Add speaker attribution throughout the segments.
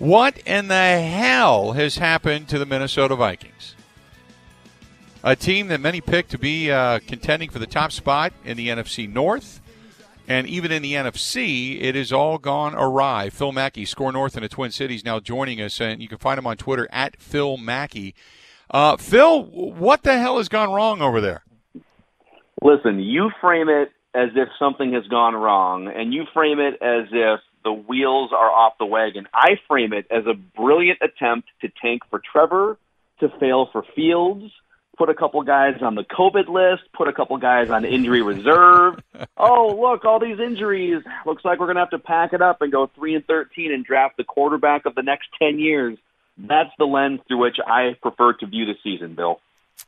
Speaker 1: What in the hell has happened to the Minnesota Vikings? A team that many picked to be uh, contending for the top spot in the NFC North. And even in the NFC, it has all gone awry. Phil Mackey, SKOR North in the Twin Cities, now joining us. And you can find him on Twitter at Phil Mackey. Uh, Phil, what the hell has gone wrong over there?
Speaker 2: Listen, you frame it as if something has gone wrong, and you frame it as if the wheels are off the wagon. I frame it as a brilliant attempt to tank for Trevor, to fail for Fields, put a couple guys on the COVID list, put a couple guys on injury reserve. oh, look, all these injuries. Looks like we're going to have to pack it up and go 3 and 13 and draft the quarterback of the next 10 years. That's the lens through which I prefer to view the season, Bill.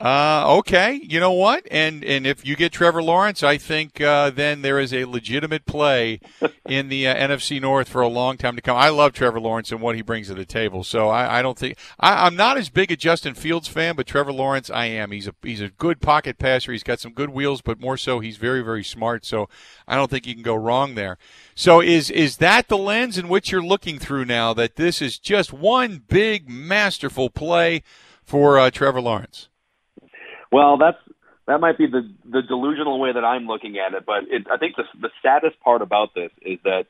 Speaker 1: Uh, okay, you know what? And and if you get Trevor Lawrence, I think uh, then there is a legitimate play in the uh, NFC North for a long time to come. I love Trevor Lawrence and what he brings to the table. So I, I don't think I, I'm not as big a Justin Fields fan, but Trevor Lawrence I am. He's a he's a good pocket passer. He's got some good wheels, but more so he's very very smart. So I don't think you can go wrong there. So is is that the lens in which you're looking through now? That this is just one big masterful play for uh, Trevor Lawrence.
Speaker 2: Well, that's that might be the the delusional way that I'm looking at it, but it, I think the the saddest part about this is that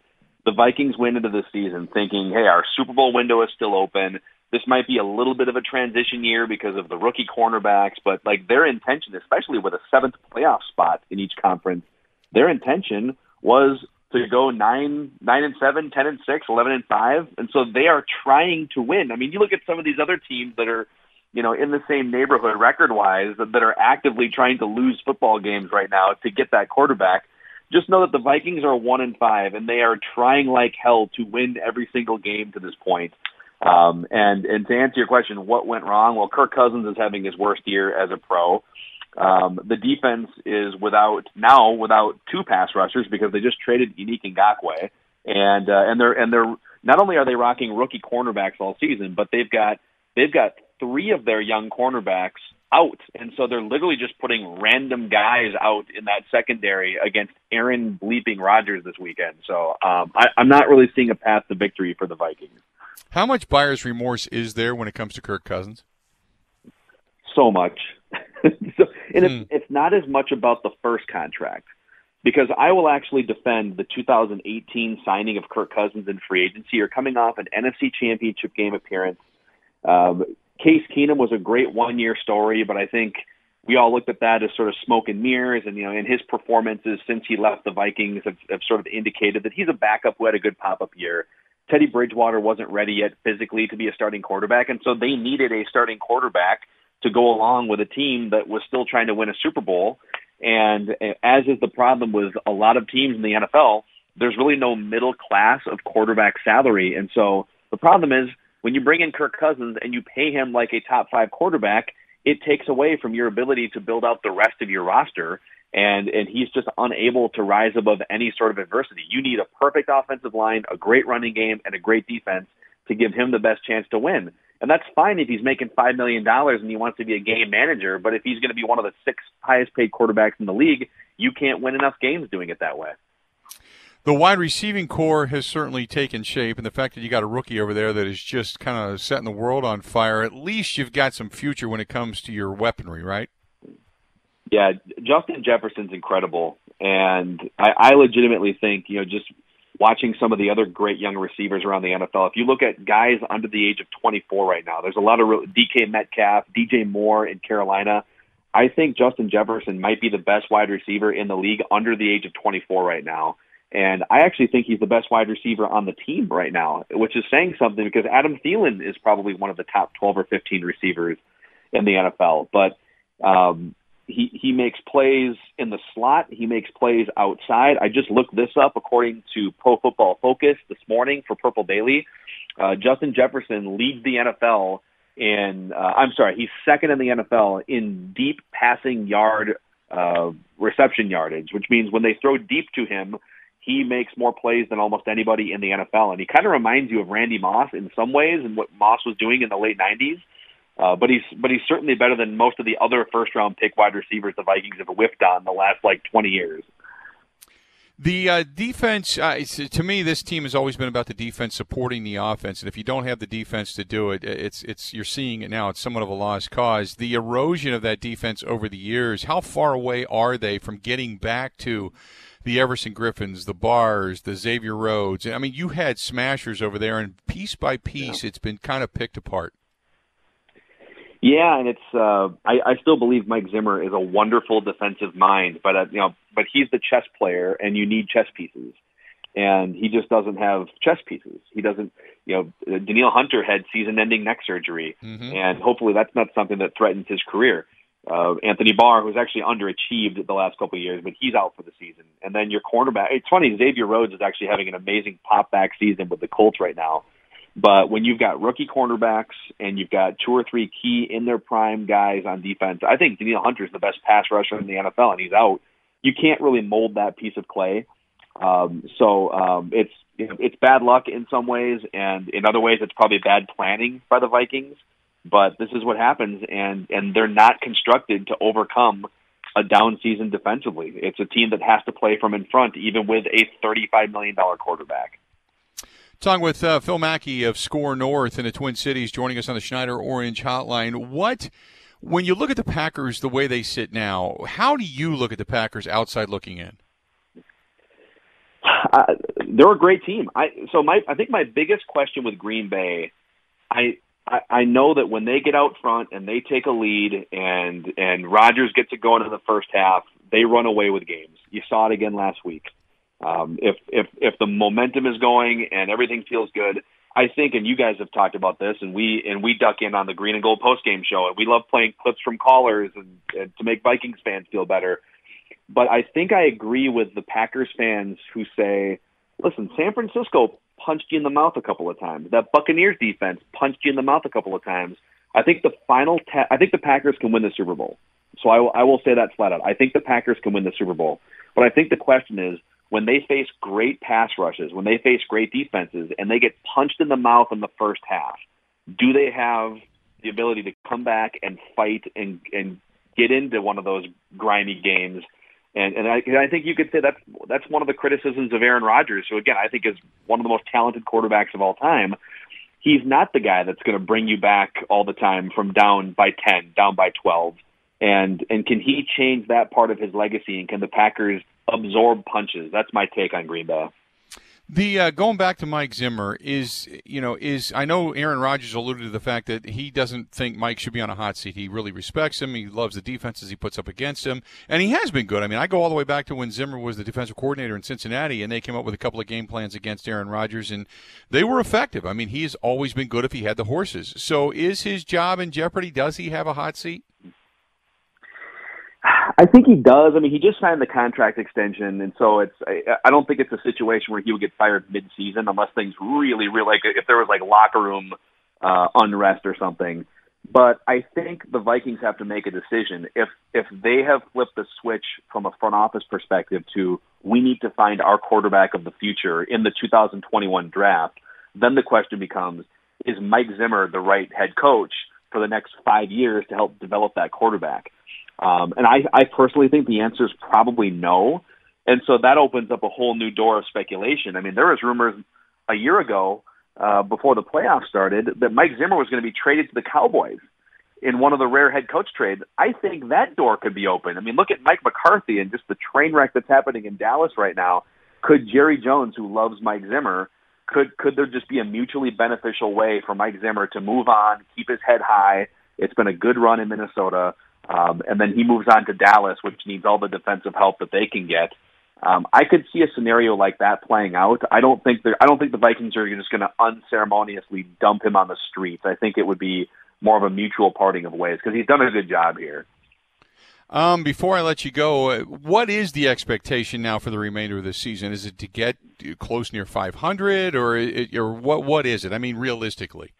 Speaker 2: the Vikings went into the season thinking, "Hey, our Super Bowl window is still open. This might be a little bit of a transition year because of the rookie cornerbacks, but like their intention, especially with a seventh playoff spot in each conference, their intention was to go nine, nine and seven, ten and six, eleven and five, and so they are trying to win. I mean, you look at some of these other teams that are you know, in the same neighborhood record wise that, that are actively trying to lose football games right now to get that quarterback. Just know that the Vikings are one and five, and they are trying like hell to win every single game to this point. Um, and and to answer your question, what went wrong? Well, Kirk Cousins is having his worst year as a pro. Um, the defense is without now without two pass rushers because they just traded Yannick Ngakoue, and uh, and they're and they're not only are they rocking rookie cornerbacks all season, but they've got they've got three of their young cornerbacks out. And so they're literally just putting random guys out in that secondary against Aaron bleeping Rodgers this weekend. So um, I, I'm not really seeing a path to victory for the Vikings.
Speaker 1: How much buyer's remorse is there when it comes to Kirk Cousins?
Speaker 2: So much. so, and hmm. it's, it's not as much about the first contract because I will actually defend the 2018 signing of Kirk Cousins in free agency or coming off an NFC championship game appearance. Um, Case Keenum was a great one year story, but I think we all looked at that as sort of smoke and mirrors. And, you know, in his performances since he left the Vikings have, have sort of indicated that he's a backup who had a good pop up year. Teddy Bridgewater wasn't ready yet physically to be a starting quarterback. And so they needed a starting quarterback to go along with a team that was still trying to win a Super Bowl. And as is the problem with a lot of teams in the NFL, there's really no middle class of quarterback salary. And so the problem is when you bring in Kirk Cousins and you pay him like a top five quarterback, it takes away from your ability to build out the rest of your roster. And, and he's just unable to rise above any sort of adversity. You need a perfect offensive line, a great running game, and a great defense to give him the best chance to win. And that's fine if he's making $5 million and he wants to be a game manager. But if he's going to be one of the six highest paid quarterbacks in the league, you can't win enough games doing it that way
Speaker 1: the wide receiving corps has certainly taken shape, and the fact that you got a rookie over there that is just kind of setting the world on fire, at least you've got some future when it comes to your weaponry, right?
Speaker 2: Yeah, Justin Jefferson's incredible, and I, I legitimately think you know just watching some of the other great young receivers around the NFL. If you look at guys under the age of 24 right now, there's a lot of real, DK Metcalf, DJ Moore in Carolina. I think Justin Jefferson might be the best wide receiver in the league under the age of 24 right now. And I actually think he's the best wide receiver on the team right now, which is saying something because Adam Thielen is probably one of the top 12 or 15 receivers in the NFL. But um, he he makes plays in the slot. He makes plays outside. I just looked this up according to Pro Football Focus this morning for Purple Daily. Uh, Justin Jefferson leads the NFL in. Uh, I'm sorry, he's second in the NFL in deep passing yard uh, reception yardage, which means when they throw deep to him, he makes more plays than almost anybody in the NFL. And he kind of reminds you of Randy Moss in some ways and what Moss was doing in the late 90s. Uh, but he's but he's certainly better than most of the other first round pick wide receivers the Vikings have whiffed on the last like 20 years.
Speaker 1: The uh, defense, uh, to me, this team has always been about the defense supporting the offense, and if you don't have the defense to do it, it's it's you're seeing it now. It's somewhat of a lost cause. The erosion of that defense over the years. How far away are they from getting back to the Everson Griffins, the Barrs, the Xavier Rhodes? I mean, you had smashers over there, and piece by piece, yeah. it's been kind of picked apart.
Speaker 2: Yeah, and it's uh, I, I still believe Mike Zimmer is a wonderful defensive mind, but uh, you know, but he's the chess player, and you need chess pieces, and he just doesn't have chess pieces. He doesn't, you know, Danielle Hunter had season-ending neck surgery, mm-hmm. and hopefully that's not something that threatens his career. Uh, Anthony Barr, who's actually underachieved the last couple of years, but he's out for the season. And then your cornerback. It's funny, Xavier Rhodes is actually having an amazing pop back season with the Colts right now. But when you've got rookie cornerbacks and you've got two or three key in their prime guys on defense, I think Daniel Hunter is the best pass rusher in the NFL, and he's out. You can't really mold that piece of clay. Um, so um, it's you know, it's bad luck in some ways, and in other ways, it's probably bad planning by the Vikings. But this is what happens, and and they're not constructed to overcome a down season defensively. It's a team that has to play from in front, even with a thirty-five million dollar quarterback.
Speaker 1: Talking with uh, Phil Mackey of SKOR North in the Twin Cities, joining us on the Schneider Orange Hotline. What, when you look at the Packers the way they sit now, how do you look at the Packers outside looking in?
Speaker 2: Uh, they're a great team. I so my I think my biggest question with Green Bay, I, I I know that when they get out front and they take a lead and and Rodgers gets it going in the first half, they run away with games. You saw it again last week. Um, if if if the momentum is going and everything feels good, I think, and you guys have talked about this, and we and we duck in on the Green and Gold post game show, and we love playing clips from callers and, and to make Vikings fans feel better. But I think I agree with the Packers fans who say, "Listen, San Francisco punched you in the mouth a couple of times. That Buccaneers defense punched you in the mouth a couple of times. I think the final, ta- I think the Packers can win the Super Bowl. So I will, I will say that flat out. I think the Packers can win the Super Bowl. But I think the question is, when they face great pass rushes, when they face great defenses, and they get punched in the mouth in the first half, do they have the ability to come back and fight and and get into one of those grimy games? And and I, I think you could say that's that's one of the criticisms of Aaron Rodgers, who again I think is one of the most talented quarterbacks of all time. He's not the guy that's going to bring you back all the time from down by ten, down by twelve. And and can he change that part of his legacy? And can the Packers absorb punches. That's my take on Green Bay.
Speaker 1: The uh, going back to Mike Zimmer is you know is I know Aaron Rodgers alluded to the fact that he doesn't think Mike should be on a hot seat. He really respects him. He loves the defenses he puts up against him, and he has been good. I mean, I go all the way back to when Zimmer was the defensive coordinator in Cincinnati, and they came up with a couple of game plans against Aaron Rodgers, and they were effective. I mean, he has always been good if he had the horses. So, is his job in jeopardy? Does he have a hot seat?
Speaker 2: I think he does. I mean, he just signed the contract extension, and so it's. I, I don't think it's a situation where he would get fired mid-season unless things really, really like if there was like locker room uh, unrest or something. But I think the Vikings have to make a decision. If if they have flipped the switch from a front office perspective to we need to find our quarterback of the future in the 2021 draft, then the question becomes: Is Mike Zimmer the right head coach for the next five years to help develop that quarterback? Um, and I, I personally think the answer is probably no. And so that opens up a whole new door of speculation. I mean, there was rumors a year ago uh, before the playoffs started that Mike Zimmer was going to be traded to the Cowboys in one of the rare head coach trades. I think that door could be open. I mean, look at Mike McCarthy and just the train wreck that's happening in Dallas right now. could Jerry Jones, who loves Mike Zimmer, could could there just be a mutually beneficial way for Mike Zimmer to move on, keep his head high? It's been a good run in Minnesota, um, and then he moves on to Dallas, which needs all the defensive help that they can get. Um, I could see a scenario like that playing out. I don't think I don't think the Vikings are just going to unceremoniously dump him on the streets. I think it would be more of a mutual parting of ways because he's done a good job here.
Speaker 1: Um, before I let you go, uh, what is the expectation now for the remainder of the season? Is it to get close near 500, or or what? What is it? I mean, realistically.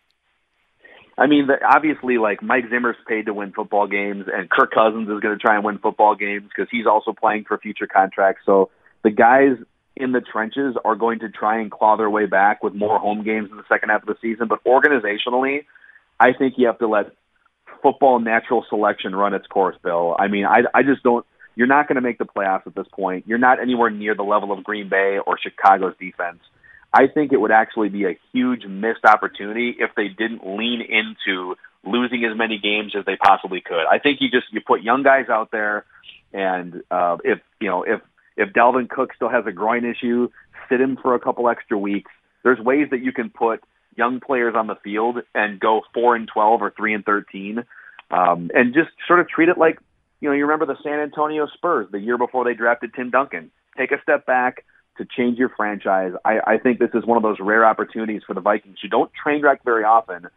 Speaker 2: I mean, obviously, like Mike Zimmer's paid to win football games, and Kirk Cousins is going to try and win football games because he's also playing for future contracts. So the guys in the trenches are going to try and claw their way back with more home games in the second half of the season. But organizationally, I think you have to let football natural selection run its course, Bill. I mean, I, I just don't. You're not going to make the playoffs at this point. You're not anywhere near the level of Green Bay or Chicago's defense. I think it would actually be a huge missed opportunity if they didn't lean into losing as many games as they possibly could. I think you just you put young guys out there, and uh, if you know if if Dalvin Cook still has a groin issue, sit him for a couple extra weeks. There's ways that you can put young players on the field and go four and twelve or three and thirteen, um, and just sort of treat it like you know you remember the San Antonio Spurs the year before they drafted Tim Duncan. Take a step back to change your franchise. I, I think this is one of those rare opportunities for the Vikings. You don't train wreck very often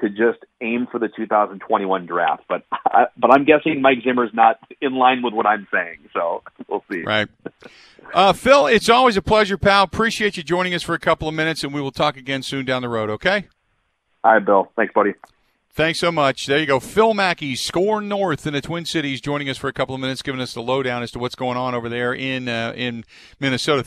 Speaker 2: to just aim for the 2021 draft. But I, but I'm guessing Mike Zimmer's not in line with what I'm saying. So we'll see.
Speaker 1: Right. Uh, Phil, it's always a pleasure, pal. Appreciate you joining us for a couple of minutes, and we will talk again soon down the road. Okay.
Speaker 2: All right, Bill. Thanks, buddy.
Speaker 1: Thanks so much. There you go. Phil Mackey, SKOR North in the Twin Cities, joining us for a couple of minutes, giving us the lowdown as to what's going on over there in uh, in Minnesota.